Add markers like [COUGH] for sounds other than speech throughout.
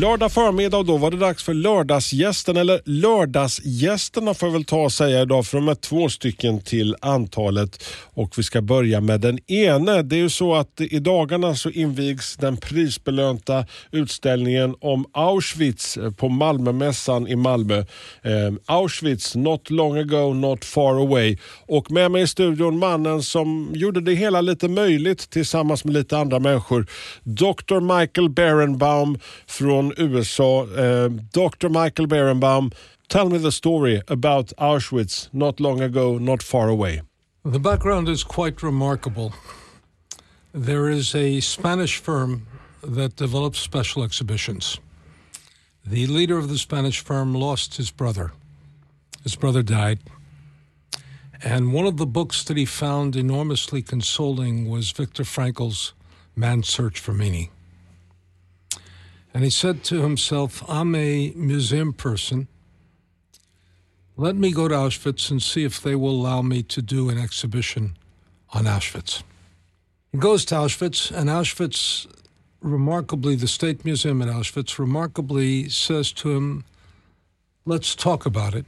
Lördag förmiddag och då var det dags för lördagsgästen, eller lördagsgästerna får jag väl ta och säga idag för de är två stycken till antalet och vi ska börja med den ene. Det är ju så att i dagarna så invigs den prisbelönta utställningen om Auschwitz eh, på Malmömässan i Malmö. Eh, Auschwitz, not long ago, not far away. Och med mig i studion mannen som gjorde det hela lite möjligt tillsammans med lite andra människor. Dr. Michael Berenbaum från USA. Eh, Dr. Michael Berenbaum, tell me the story about Auschwitz, not long ago, not far away. The background is quite remarkable. There is a Spanish firm that develops special exhibitions. The leader of the Spanish firm lost his brother. His brother died. And one of the books that he found enormously consoling was Viktor Frankl's Man's Search for Meaning. And he said to himself, I'm a museum person. Let me go to Auschwitz and see if they will allow me to do an exhibition on Auschwitz. He goes to Auschwitz, and Auschwitz, remarkably, the State Museum at Auschwitz, remarkably says to him, Let's talk about it.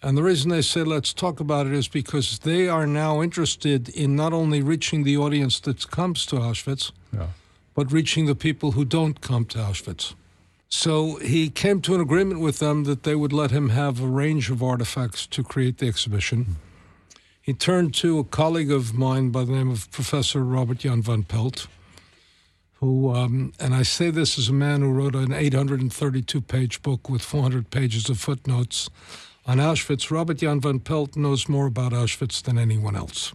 And the reason they say let's talk about it is because they are now interested in not only reaching the audience that comes to Auschwitz, but reaching the people who don't come to Auschwitz. So he came to an agreement with them that they would let him have a range of artifacts to create the exhibition. He turned to a colleague of mine by the name of Professor Robert Jan van Pelt, who, um, and I say this as a man who wrote an 832 page book with 400 pages of footnotes on Auschwitz. Robert Jan van Pelt knows more about Auschwitz than anyone else.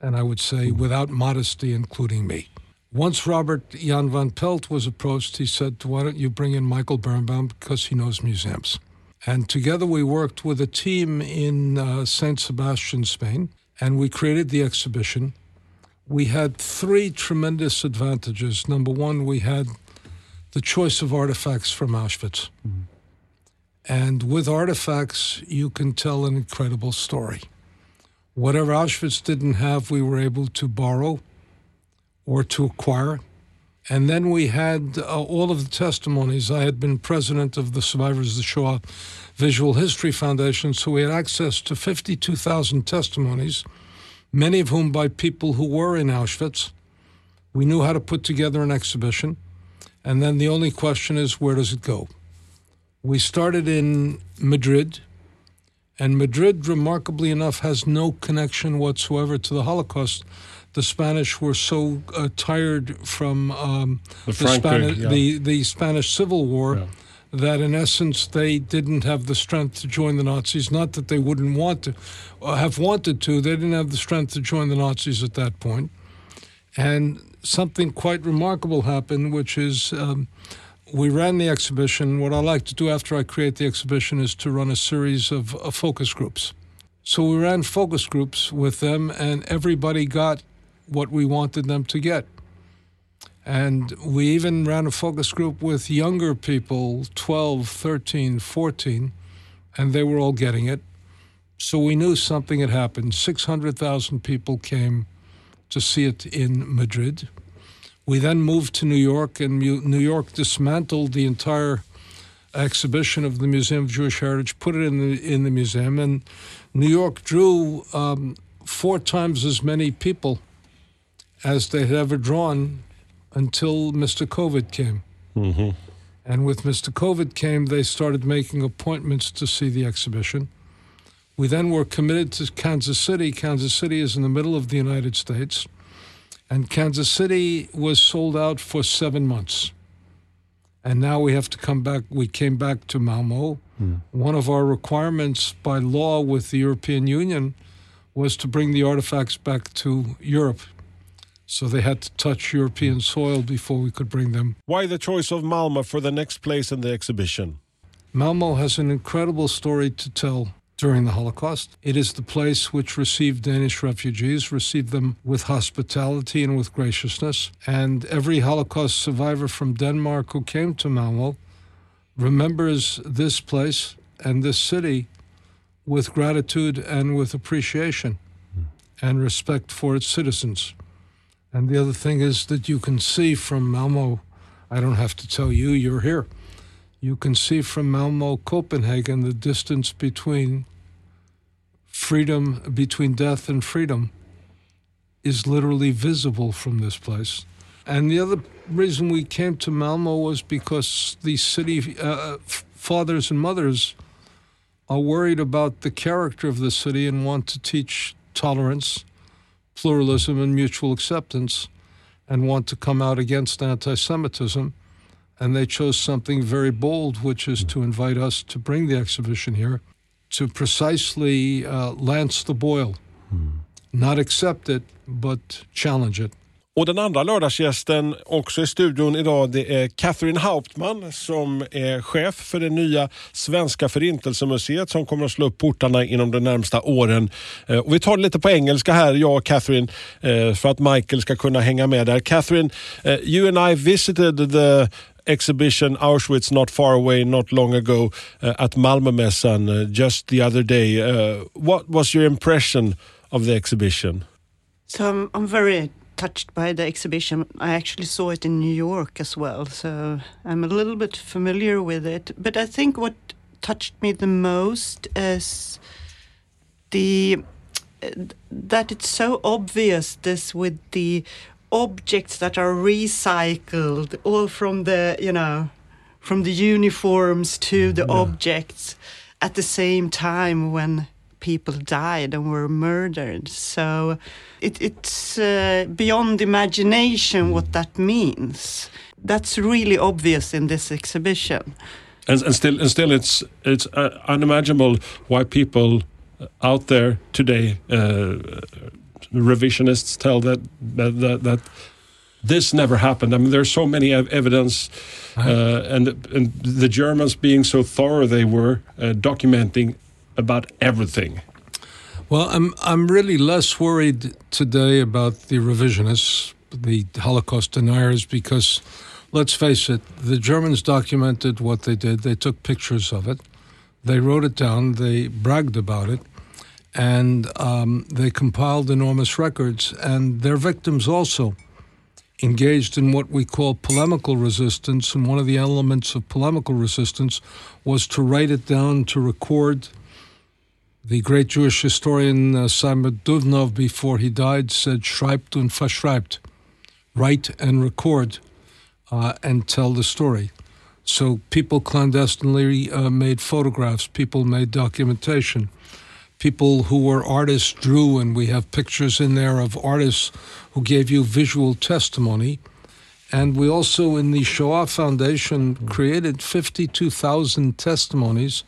And I would say, without modesty, including me. Once Robert Jan van Pelt was approached, he said, Why don't you bring in Michael Berenbaum because he knows museums? And together we worked with a team in uh, St. Sebastian, Spain, and we created the exhibition. We had three tremendous advantages. Number one, we had the choice of artifacts from Auschwitz. And with artifacts, you can tell an incredible story. Whatever Auschwitz didn't have, we were able to borrow or to acquire. And then we had uh, all of the testimonies. I had been president of the Survivors of the Shoah Visual History Foundation, so we had access to 52,000 testimonies, many of whom by people who were in Auschwitz. We knew how to put together an exhibition. And then the only question is where does it go? We started in Madrid, and Madrid, remarkably enough, has no connection whatsoever to the Holocaust. The Spanish were so uh, tired from um, The the, Spanish, yeah. the, the Spanish Civil War Yeah. that, in essence, they didn't have the strength to join the Nazis. Not that they wouldn't want to, or have wanted to, they didn't have the strength to join the Nazis at that point. And something quite remarkable happened, which is um, we ran the exhibition. What I like to do after I create the exhibition is to run a series of uh, focus groups. So we ran focus groups with them, and everybody got what we wanted them to get. And we even ran a focus group with younger people, 12, 13, 14, and they were all getting it. So we knew something had happened. 600,000 people came to see it in Madrid. We then moved to New York, and New York dismantled the entire exhibition of the Museum of Jewish Heritage, put it in the in the museum, and New York drew um, four times as many people as they had ever drawn until Mr. COVID came. Mm-hmm. And with Mr. COVID came, they started making appointments to see the exhibition. We then were committed to Kansas City. Kansas City is in the middle of the United States. And Kansas City was sold out for seven months. And now we have to come back. We came back to Malmo. Hmm. One of our requirements by law with the European Union was to bring the artifacts back to Europe. So they had to touch European soil before we could bring them. Why the choice of Malmö for the next place in the exhibition? Malmo has an incredible story to tell during the Holocaust. It is the place which received Danish refugees, received them with hospitality and with graciousness. And every Holocaust survivor from Denmark who came to Malmo remembers this place and this city with gratitude and with appreciation and respect for its citizens. And the other thing is that you can see from Malmo, I don't have to tell you, you're here. You can see from Malmo, Copenhagen, the distance between freedom, between death and freedom, is literally visible from this place. And the other reason we came to Malmo was because the city uh, fathers and mothers are worried about the character of the city and want to teach tolerance, pluralism, and mutual acceptance, and want to come out against anti Semitism. And they chose something very bold, which is to invite us to bring the exhibition here to precisely uh, lance the boil, not accept it, but challenge it. Och den andra lördagsgästen också i studion idag det är Catherine Hauptman som är chef för det nya Svenska Förintelsemuseet som kommer att slå upp portarna inom de närmsta åren. Eh, och vi tar det lite på engelska här, jag och Catherine, eh, för att Michael ska kunna hänga med där. Catherine, eh, you and I visited the exhibition Auschwitz not far away, not long ago at Malmömässan just the other day. What was your impression of the exhibition? So I'm, I'm very touched by the exhibition. I actually saw it in New York as well, so I'm a little bit familiar with it. But I think what touched me the most is the that it's so obvious this with the objects that are recycled all from the you know from the uniforms to the mm-hmm. objects at the same time when people died and were murdered. So it, it's uh, beyond imagination what that means. That's really obvious in this exhibition. And, and still and still it's it's uh, unimaginable why people out there today uh, revisionists tell that that, that that this never happened. I mean, there's so many evidence, uh, and and the Germans being so thorough they were uh, documenting about everything. Well, I'm I'm really less worried today about the revisionists, the Holocaust deniers, because let's face it, the Germans documented what they did. They took pictures of it, they wrote it down, they bragged about it, and um, they compiled enormous records. And their victims also engaged in what we call polemical resistance. And one of the elements of polemical resistance was to write it down, to record. The great Jewish historian uh, Simon Dubnow, before he died, said, Schreibt und verschreibt, write and record, uh, and tell the story. So people clandestinely uh, made photographs, people made documentation. People who were artists drew, and we have pictures in there of artists who gave you visual testimony. And we also, in the Shoah Foundation, created 52,000 testimonies,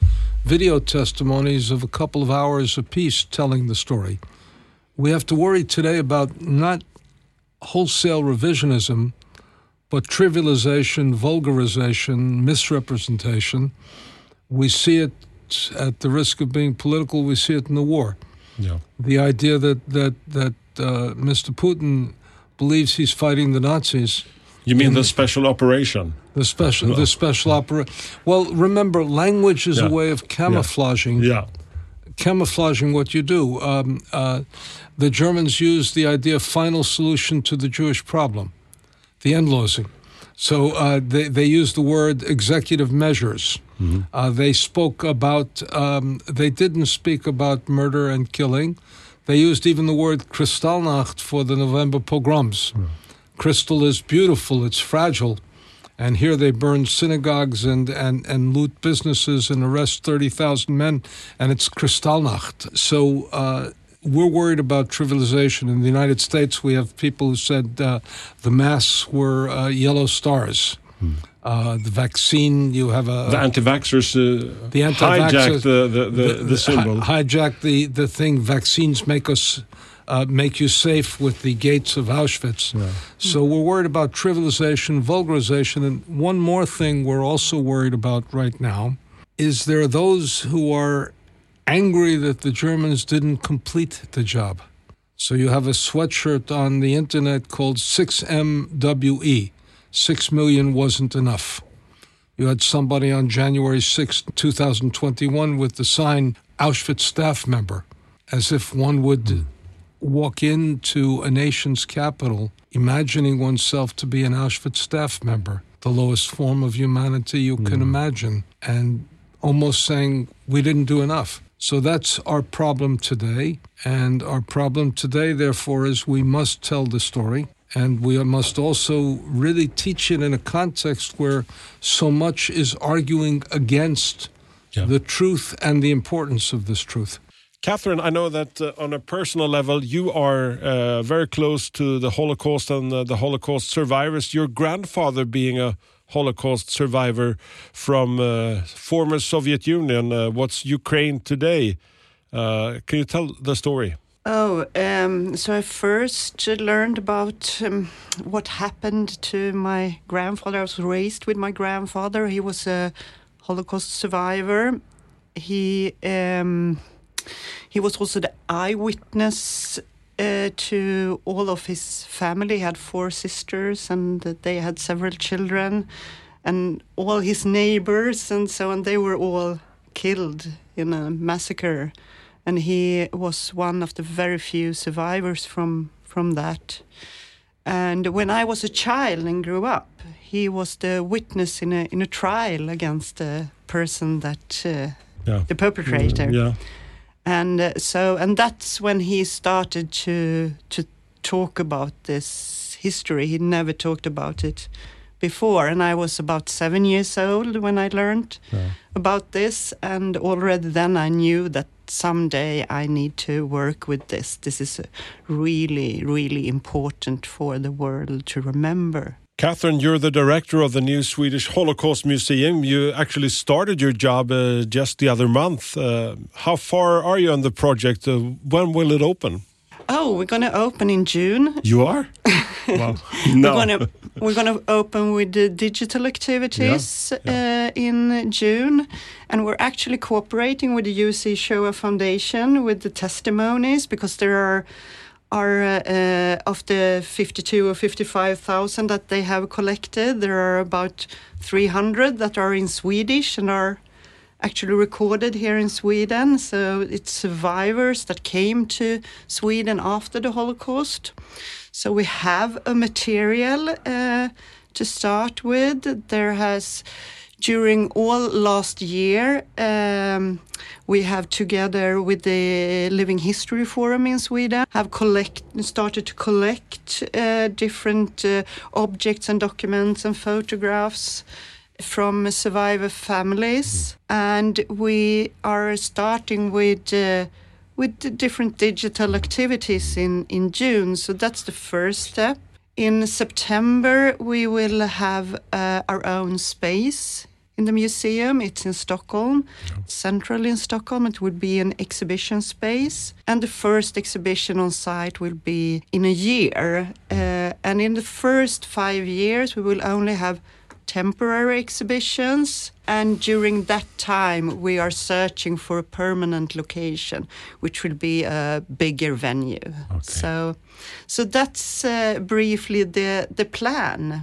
video testimonies of a couple of hours apiece telling the story. We have to worry today about not wholesale revisionism, but trivialization, vulgarization, misrepresentation. We see it at the risk of being political, we see it in the war. Yeah. The idea that, that, that uh, Mr. Putin believes he's fighting the Nazis. You mean the special operation? The special, the special opera. Well, remember, language is Yeah. a way of camouflaging, Yeah. camouflaging what you do. Um, uh, the Germans used the idea of final solution to the Jewish problem, the Endlösung. So uh, they they used the word executive measures. Uh, they spoke about. Um, they didn't speak about murder and killing. They used even the word Kristallnacht for the November pogroms. Crystal is beautiful. It's fragile. And here they burn synagogues and, and, and loot businesses and arrest 30,000 men, and it's Kristallnacht. So uh, we're worried about trivialization. In the United States, we have people who said uh, the masks were uh, yellow stars. Uh, the vaccine, you have a. The anti-vaxxers uh, The anti-vaxxers- hijacked the, the, the, the, symbol. hi- hijack the, the thing. Vaccines make us uh, make you safe with the gates of Auschwitz. So we're worried about trivialization, vulgarization, and one more thing we're also worried about right now is there are those who are angry that the Germans didn't complete the job. So you have a sweatshirt on the internet called 6MWE. Six million wasn't enough. You had somebody on January 6, 2021, with the sign Auschwitz staff member, as if one would walk into a nation's capital imagining oneself to be an Auschwitz staff member, the lowest form of humanity you can mm. imagine, and almost saying, we didn't do enough. So that's our problem today. And our problem today, therefore, is we must tell the story. And we must also really teach it in a context where so much is arguing against Yeah. the truth and the importance of this truth. Catherine, I know that uh, on a personal level, you are uh, very close to the Holocaust and the Holocaust survivors. Your grandfather being a Holocaust survivor from uh, former Soviet Union. Uh, what's Ukraine today? Uh, can you tell the story? Oh, um, so I first learned about um, what happened to my grandfather. I was raised with my grandfather. He was a Holocaust survivor. He um, he was also the eyewitness uh, to all of his family. He had four sisters, and they had several children, and all his neighbors and so on. They were all killed in a massacre, and he was one of the very few survivors from from that. And when I was a child and grew up, he was the witness in a in a trial against the person that uh, Yeah. the perpetrator Yeah. And uh, so and that's when he started to to talk about this history. He never talked about it before. And i was about seven years old when i learned about this. And already then i knew that someday i need to work with this. This is really really important for the world to remember Catherine, you're the director of the new Swedish Holocaust Museum. You actually started your job uh, just the other month. Uh, how far are you on the project? Uh, when will it open? oh we're going to open in june You are? [LAUGHS] wow. We're gonna we're gonna open with the digital activities Uh, in June, and we're actually cooperating with the UC Shoah Foundation with the testimonies because there are are uh, of the 52 or 55,000 that they have collected, there are about 300 that are in Swedish and are actually recorded here in Sweden. So it's survivors that came to Sweden after the Holocaust. So we have a material uh, to start with. There has, during all last year, um, we have together with the Living History Forum in Sweden have collect started to collect uh, different uh, objects and documents and photographs from survivor families, and we are starting with. Uh, with different digital activities in, in June. So that's the first step. In September, we will have uh, our own space in the museum. It's in Stockholm, central in Stockholm. It will be an exhibition space. And the first exhibition on site will be in a year. Uh, and in the first five years, we will only have temporary exhibitions. And during that time, we are searching for a permanent location, which will be a bigger venue. So, so that's uh, briefly the, the plan.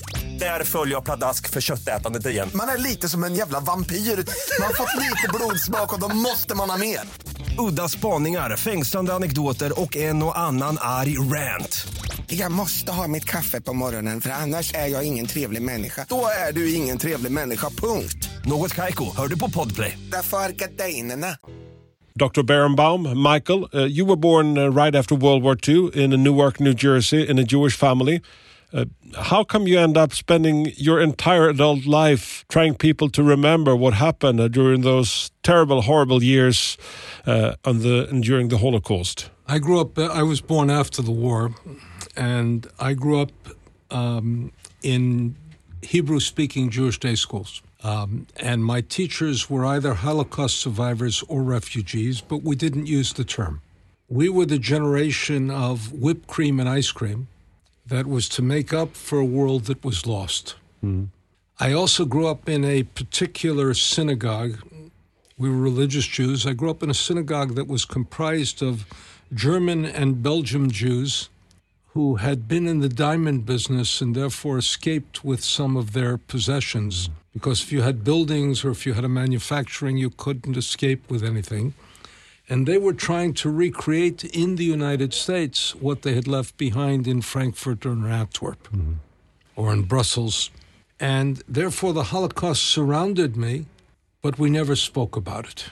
Där följer jag pladask för köttätandet igen. Man är lite som en jävla vampyr. Man har fått lite blodsmak och då måste man ha mer. Udda spaningar, fängslande anekdoter och en och annan arg rant. Jag måste ha mitt kaffe på morgonen för annars är jag ingen trevlig människa. Då är du ingen trevlig människa, punkt. Något Kaiko, hör du på Podplay. Därför är gardinerna. Dr. Berenbaum, Michael, uh, you were born uh, right after World War II in Newark, New Jersey, in a Jewish family. Uh, how come you end up spending your entire adult life trying people to remember what happened uh, during those terrible, horrible years uh, on the during the Holocaust? I grew up. uh, I was born after the war, and I grew up um, in Hebrew-speaking Jewish day schools. Um, and my teachers were either Holocaust survivors or refugees, but we didn't use the term. We were the generation of whipped cream and ice cream that was to make up for a world that was lost. Mm-hmm. I also grew up in a particular synagogue. We were religious Jews. I grew up in a synagogue that was comprised of German and Belgian Jews who had been in the diamond business and therefore escaped with some of their possessions. Because if you had buildings or if you had a manufacturing, you couldn't escape with anything. And they were trying to recreate in the United States what they had left behind in Frankfurt or in Antwerp or in Brussels. And therefore, the Holocaust surrounded me, but we never spoke about it.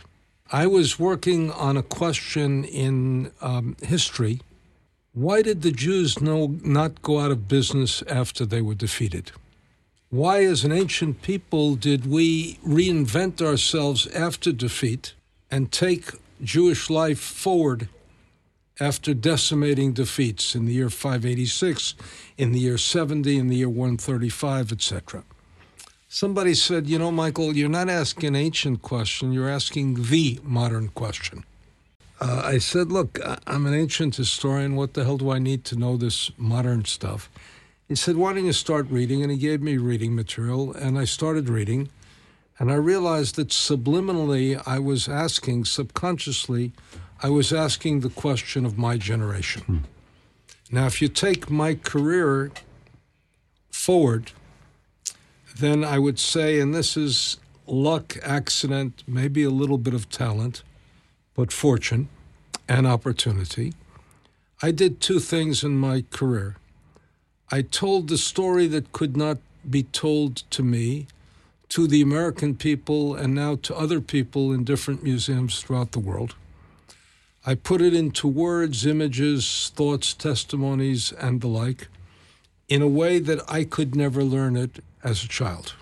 I was working on a question in um, history. Why did the Jews no, not go out of business after they were defeated? Why, as an ancient people, did we reinvent ourselves after defeat and take Jewish life forward after decimating defeats in the year 586, in the year 70, in the year 135, etc.? Somebody said, you know, Michael, you're not asking an ancient question, you're asking the modern question. Uh, I said, look, I'm an ancient historian. What the hell do I need to know this modern stuff? He said, why don't you start reading? And he gave me reading material, and I started reading. And I realized that subliminally, I was asking, subconsciously, I was asking the question of my generation. Hmm. Now, if you take my career forward, then I would say, and this is luck, accident, maybe a little bit of talent, but fortune and opportunity. I did two things in my career. I told the story that could not be told to me, to the American people, and now to other people in different museums throughout the world. I put it into words, images, thoughts, testimonies, and the like in a way that I could never learn it as a child.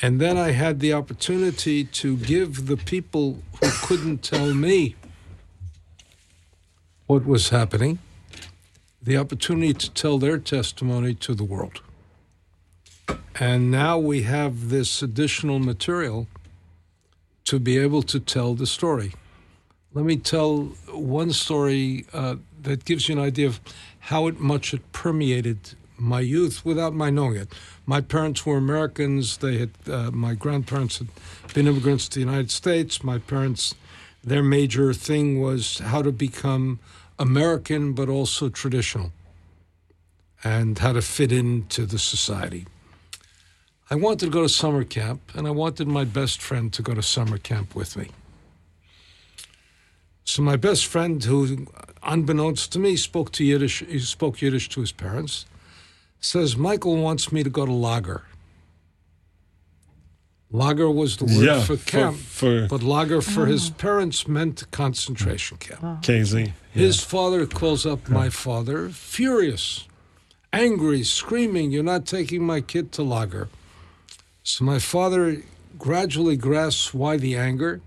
And then I had the opportunity to give the people who couldn't tell me what was happening the opportunity to tell their testimony to the world. And now we have this additional material to be able to tell the story. Let me tell one story uh, that gives you an idea of how it, much it permeated my youth without my knowing it. My parents were Americans. They had uh, my grandparents had been immigrants to the United States. My parents, their major thing was how to become American but also traditional, and how to fit into the society. I wanted to go to summer camp, and I wanted my best friend to go to summer camp with me. So my best friend, who, unbeknownst to me, spoke to Yiddish, he spoke Yiddish to his parents, says Michael wants me to go to Lager. Lager was the word Yeah, for for- camp, for- but Lager for his oh. parents meant concentration camp. Casey. His father calls up my father, furious, angry, screaming, You're not taking my kid to Lager. So my father gradually grasps why the anger,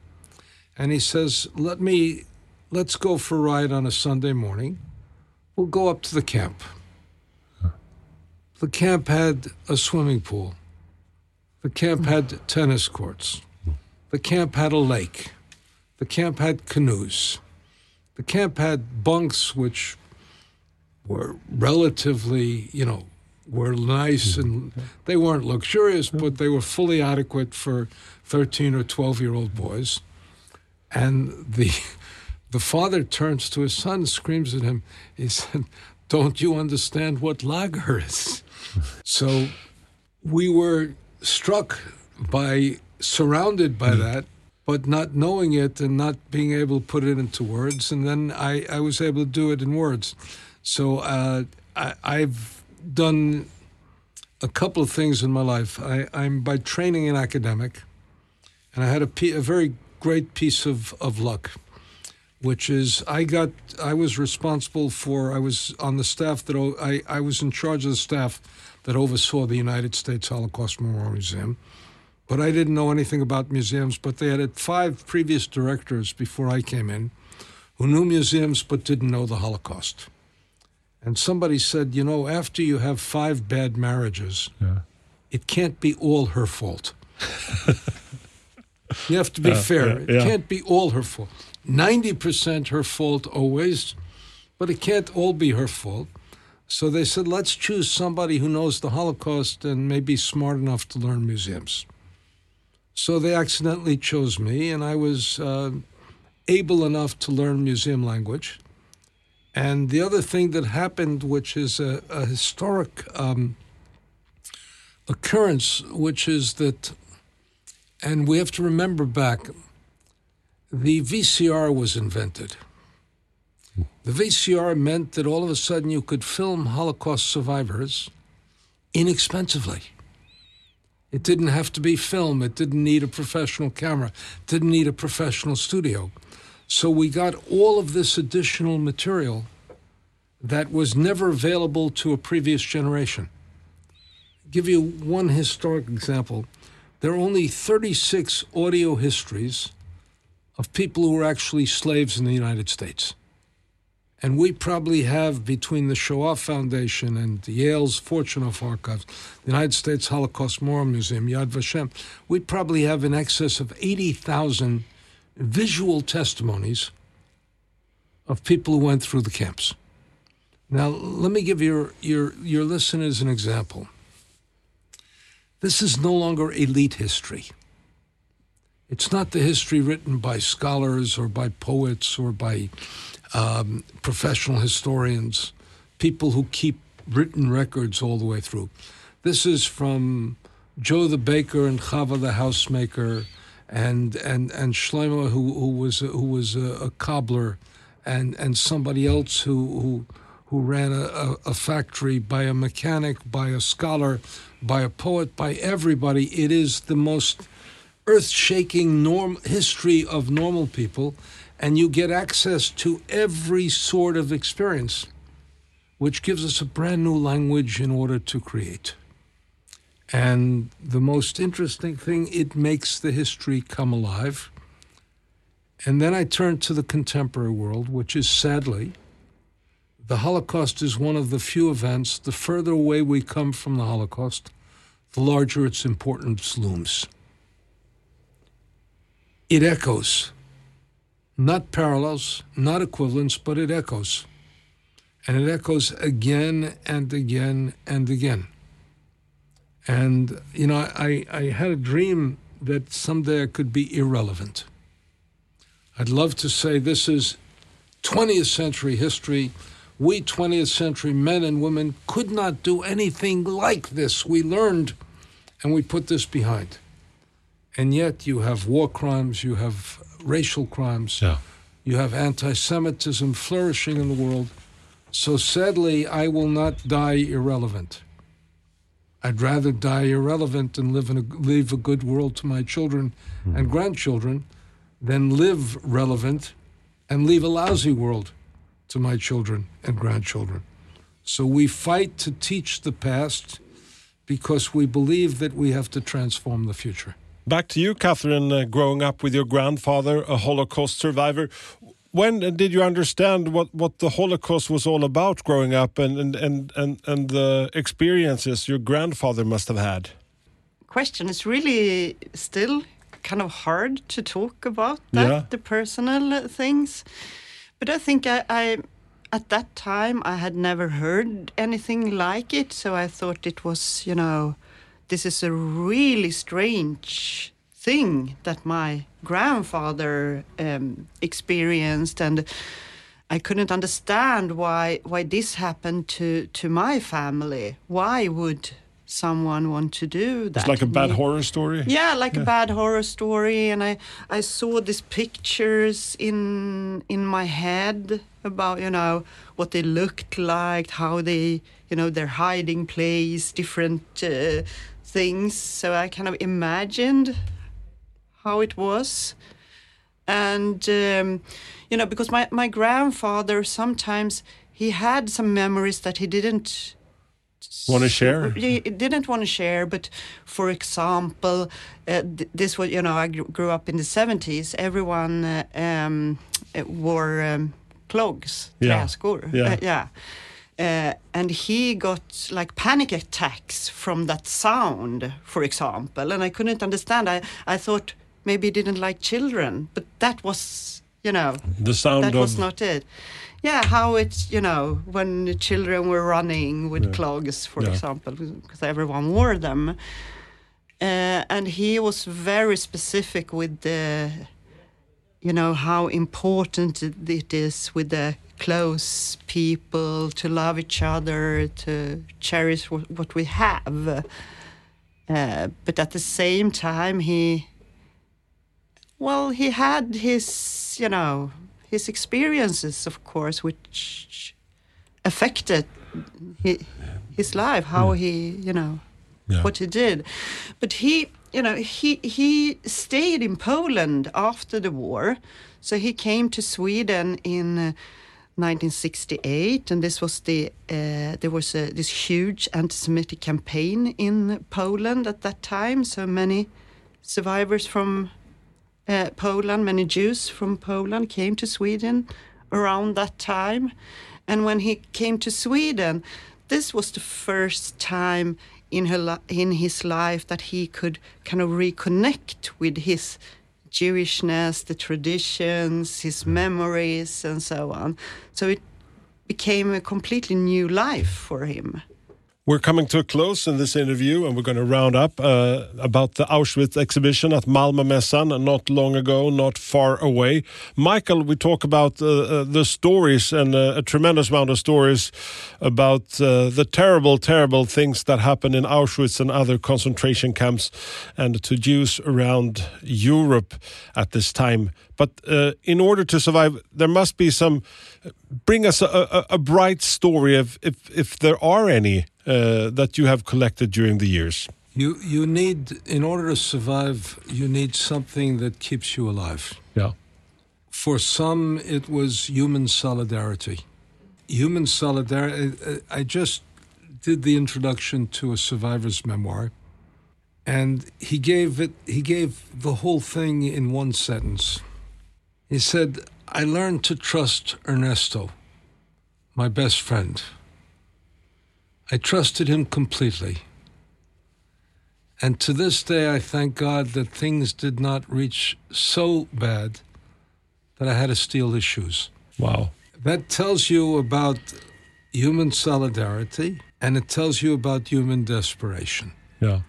and he says, Let me, let's go for a ride on a Sunday morning. We'll go up to the camp. The camp had a swimming pool. The camp had tennis courts. The camp had a lake. The camp had canoes. The camp had bunks which were relatively, you know, were nice and they weren't luxurious, but they were fully adequate for 13 or 12 year old boys. And the [LAUGHS] the father turns to his son screams at him. He said, Don't you understand what lager is? [LAUGHS] so we were struck by, surrounded by that, but not knowing it and not being able to put it into words. And then I, I was able to do it in words. So uh, I, I've done a couple of things in my life. I, I'm by training an academic, and I had a, a very great piece of, of luck. which is I got I was responsible for I was on the staff that I I was in charge of the staff that oversaw the United States Holocaust Memorial Museum. But I didn't know anything about museums, but they had five previous directors before I came in who knew museums but didn't know the Holocaust. And somebody said, you know, after you have five bad marriages, it can't be all her fault. [LAUGHS] you have to be Yeah, fair. yeah, it yeah. can't be all her fault. 90% her fault always, but it can't all be her fault. So they said, let's choose somebody who knows the Holocaust and may be smart enough to learn museums. So they accidentally chose me, and I was uh, able enough to learn museum language. And the other thing that happened, which is a, a historic um, occurrence, which is that, and we have to remember back, the VCR was invented. The VCR meant that all of a sudden you could film Holocaust survivors inexpensively. It didn't have to be film. It didn't need a professional camera. It didn't need a professional studio. So we got all of this additional material that was never available to a previous generation. Give you one historic example. There are only 36 audio histories of people who were actually slaves in the United States. And we probably have between the Shoah Foundation and Yale's Fortunoff Archives, the United States Holocaust Memorial Museum, Yad Vashem, we probably have in excess of 80,000 visual testimonies of people who went through the camps. Now, let me give your, your, your listeners an example. This is no longer elite history. It's not the history written by scholars or by poets or by um, professional historians, people who keep written records all the way through. This is from Joe the baker and Chava the housemaker, and and and Shlomo who who was a, who was a, a cobbler, and and somebody else who who who ran a, a, a factory by a mechanic, by a scholar, by a poet, by everybody. It is the most earth-shaking norm history of normal people, and you get access to every sort of experience, which gives us a brand new language in order to create. And the most interesting thing, it makes the history come alive. And then I turn to the contemporary world, which is sadly, the Holocaust is one of the few events, the further away we come from the Holocaust, the larger its importance looms. It echoes, not parallels, not equivalents, but it echoes. And it echoes again and again and again. And, you know, I, I had a dream that someday I could be irrelevant. I'd love to say this is 20th century history. We 20th century men and women could not do anything like this. We learned and we put this behind. And yet you have war crimes, you have racial crimes, Yeah. you have anti Semitism flourishing in the world. So sadly, I will not die irrelevant. I'd rather die irrelevant and live in a, leave a good world to my children and grandchildren than live relevant and leave a lousy world to my children and grandchildren. So we fight to teach the past because we believe that we have to transform the future. Back to you, Catherine, uh, growing up with your grandfather, a Holocaust survivor. When did you understand what, what the Holocaust was all about growing up and, and, and, and, and the experiences your grandfather must have had? question It's really still kind of hard to talk about that Yeah. the personal things but i think I, I at that time i had never heard anything like it so i thought it was you know this is a really strange thing that my grandfather um, experienced and I couldn't understand why why this happened to to my family. Why would someone want to do that? It's like a bad Me- horror story. Yeah, like a bad horror story, and I I saw these pictures in in my head about you know what they looked like, how they you know their hiding place, different uh, things. So I kind of imagined how it was, and um, you know because my my grandfather sometimes he had some memories that he didn't Want to share? he didn't want to share, but for example, uh, th- this was you know I grew up in the seventies. Everyone uh, um, uh, wore um, clogs, Yeah. träskor. Yeah. Uh, yeah. Uh, and he got like panic attacks from that sound, for example. And I couldn't understand. I, I thought maybe didn't like children, but that was, you know, The sound that of was not it. Yeah, how it's you know when the children were running with clogs, for Yeah. example, because everyone wore them, uh, and he was very specific with the, you know, how important it- it is with the close people to love each other, to cherish what, what we have. Uh, but at the same time, he, well, he had his, you know, his experiences, of course, which affected hi his life, how he, you know, Yeah. what he did. But he, you know, he he stayed in Poland after the war, so he came to Sweden in. Uh, 1968, and this was the uh, there was a, this huge anti-Semitic campaign in Poland at that time. So many survivors from uh, Poland, many Jews from Poland came to Sweden around that time. And when he came to Sweden, this was the first time in, her, in his life that he could kind of reconnect with his Jewishness, the traditions, his memories, and so on. So it became a completely new life for him. We're coming to a close in this interview, and we're going to round up uh, about the Auschwitz exhibition at Malmö Mässan not long ago, not far away. Michael, we talk about uh, uh, the stories and uh, a tremendous amount of stories about uh, the terrible, terrible things that happened in Auschwitz and other concentration camps and to Jews around Europe at this time. But uh, in order to survive, there must be some. Bring us a, a, a bright story, of, if if there are any uh, that you have collected during the years. You you need in order to survive, you need something that keeps you alive. Yeah. For some, it was human solidarity. Human solidarity. I just did the introduction to a survivor's memoir, and he gave it. He gave the whole thing in one sentence. He said, "I learned to trust Ernesto, my best friend. I trusted him completely." And to this day, I thank God that things did not reach so bad that I had to steal his shoes. Wow. That tells you about human solidarity and it tells you about human desperation. Yeah.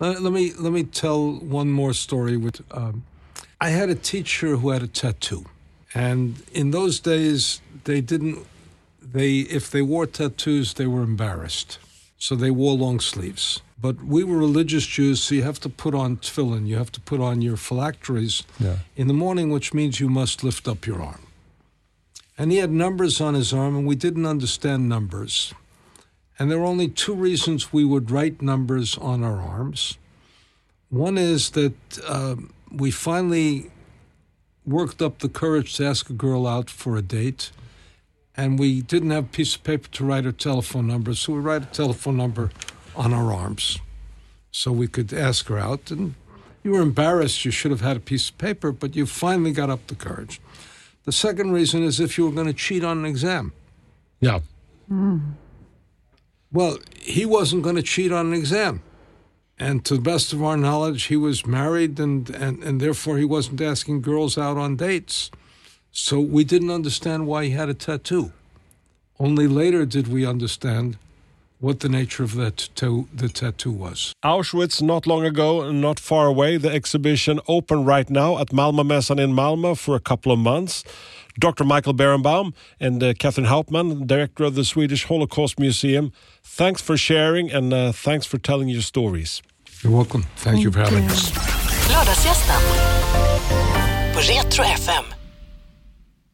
Let, let me let me tell one more story. With um, I had a teacher who had a tattoo, and in those days they didn't. They if they wore tattoos, they were embarrassed, so they wore long sleeves. But we were religious Jews, so you have to put on tefillin. You have to put on your phylacteries Yeah. in the morning, which means you must lift up your arm. And he had numbers on his arm, and we didn't understand numbers. And there are only two reasons we would write numbers on our arms. One is that um, we finally worked up the courage to ask a girl out for a date, and we didn't have a piece of paper to write her telephone number, so we write a telephone number on our arms so we could ask her out. And you were embarrassed, you should have had a piece of paper, but you finally got up the courage. The second reason is if you were going to cheat on an exam. Yeah. Hmm. Well, he wasn't going to cheat on an exam. And to the best of our knowledge, he was married and, and, and therefore he wasn't asking girls out on dates. So we didn't understand why he had a tattoo. Only later did we understand what the nature of that tattoo, the tattoo was. Auschwitz not long ago, not far away. The exhibition open right now at Malmö Mässan in Malmö for a couple of months. Dr. Michael Berenbaum and uh, Catherine Hauptman, director of the Swedish Holocaust Museum. Thanks for sharing and uh, thanks for telling your stories. You're welcome. Thank, you for having us. Lördagsgästen på Retro FM.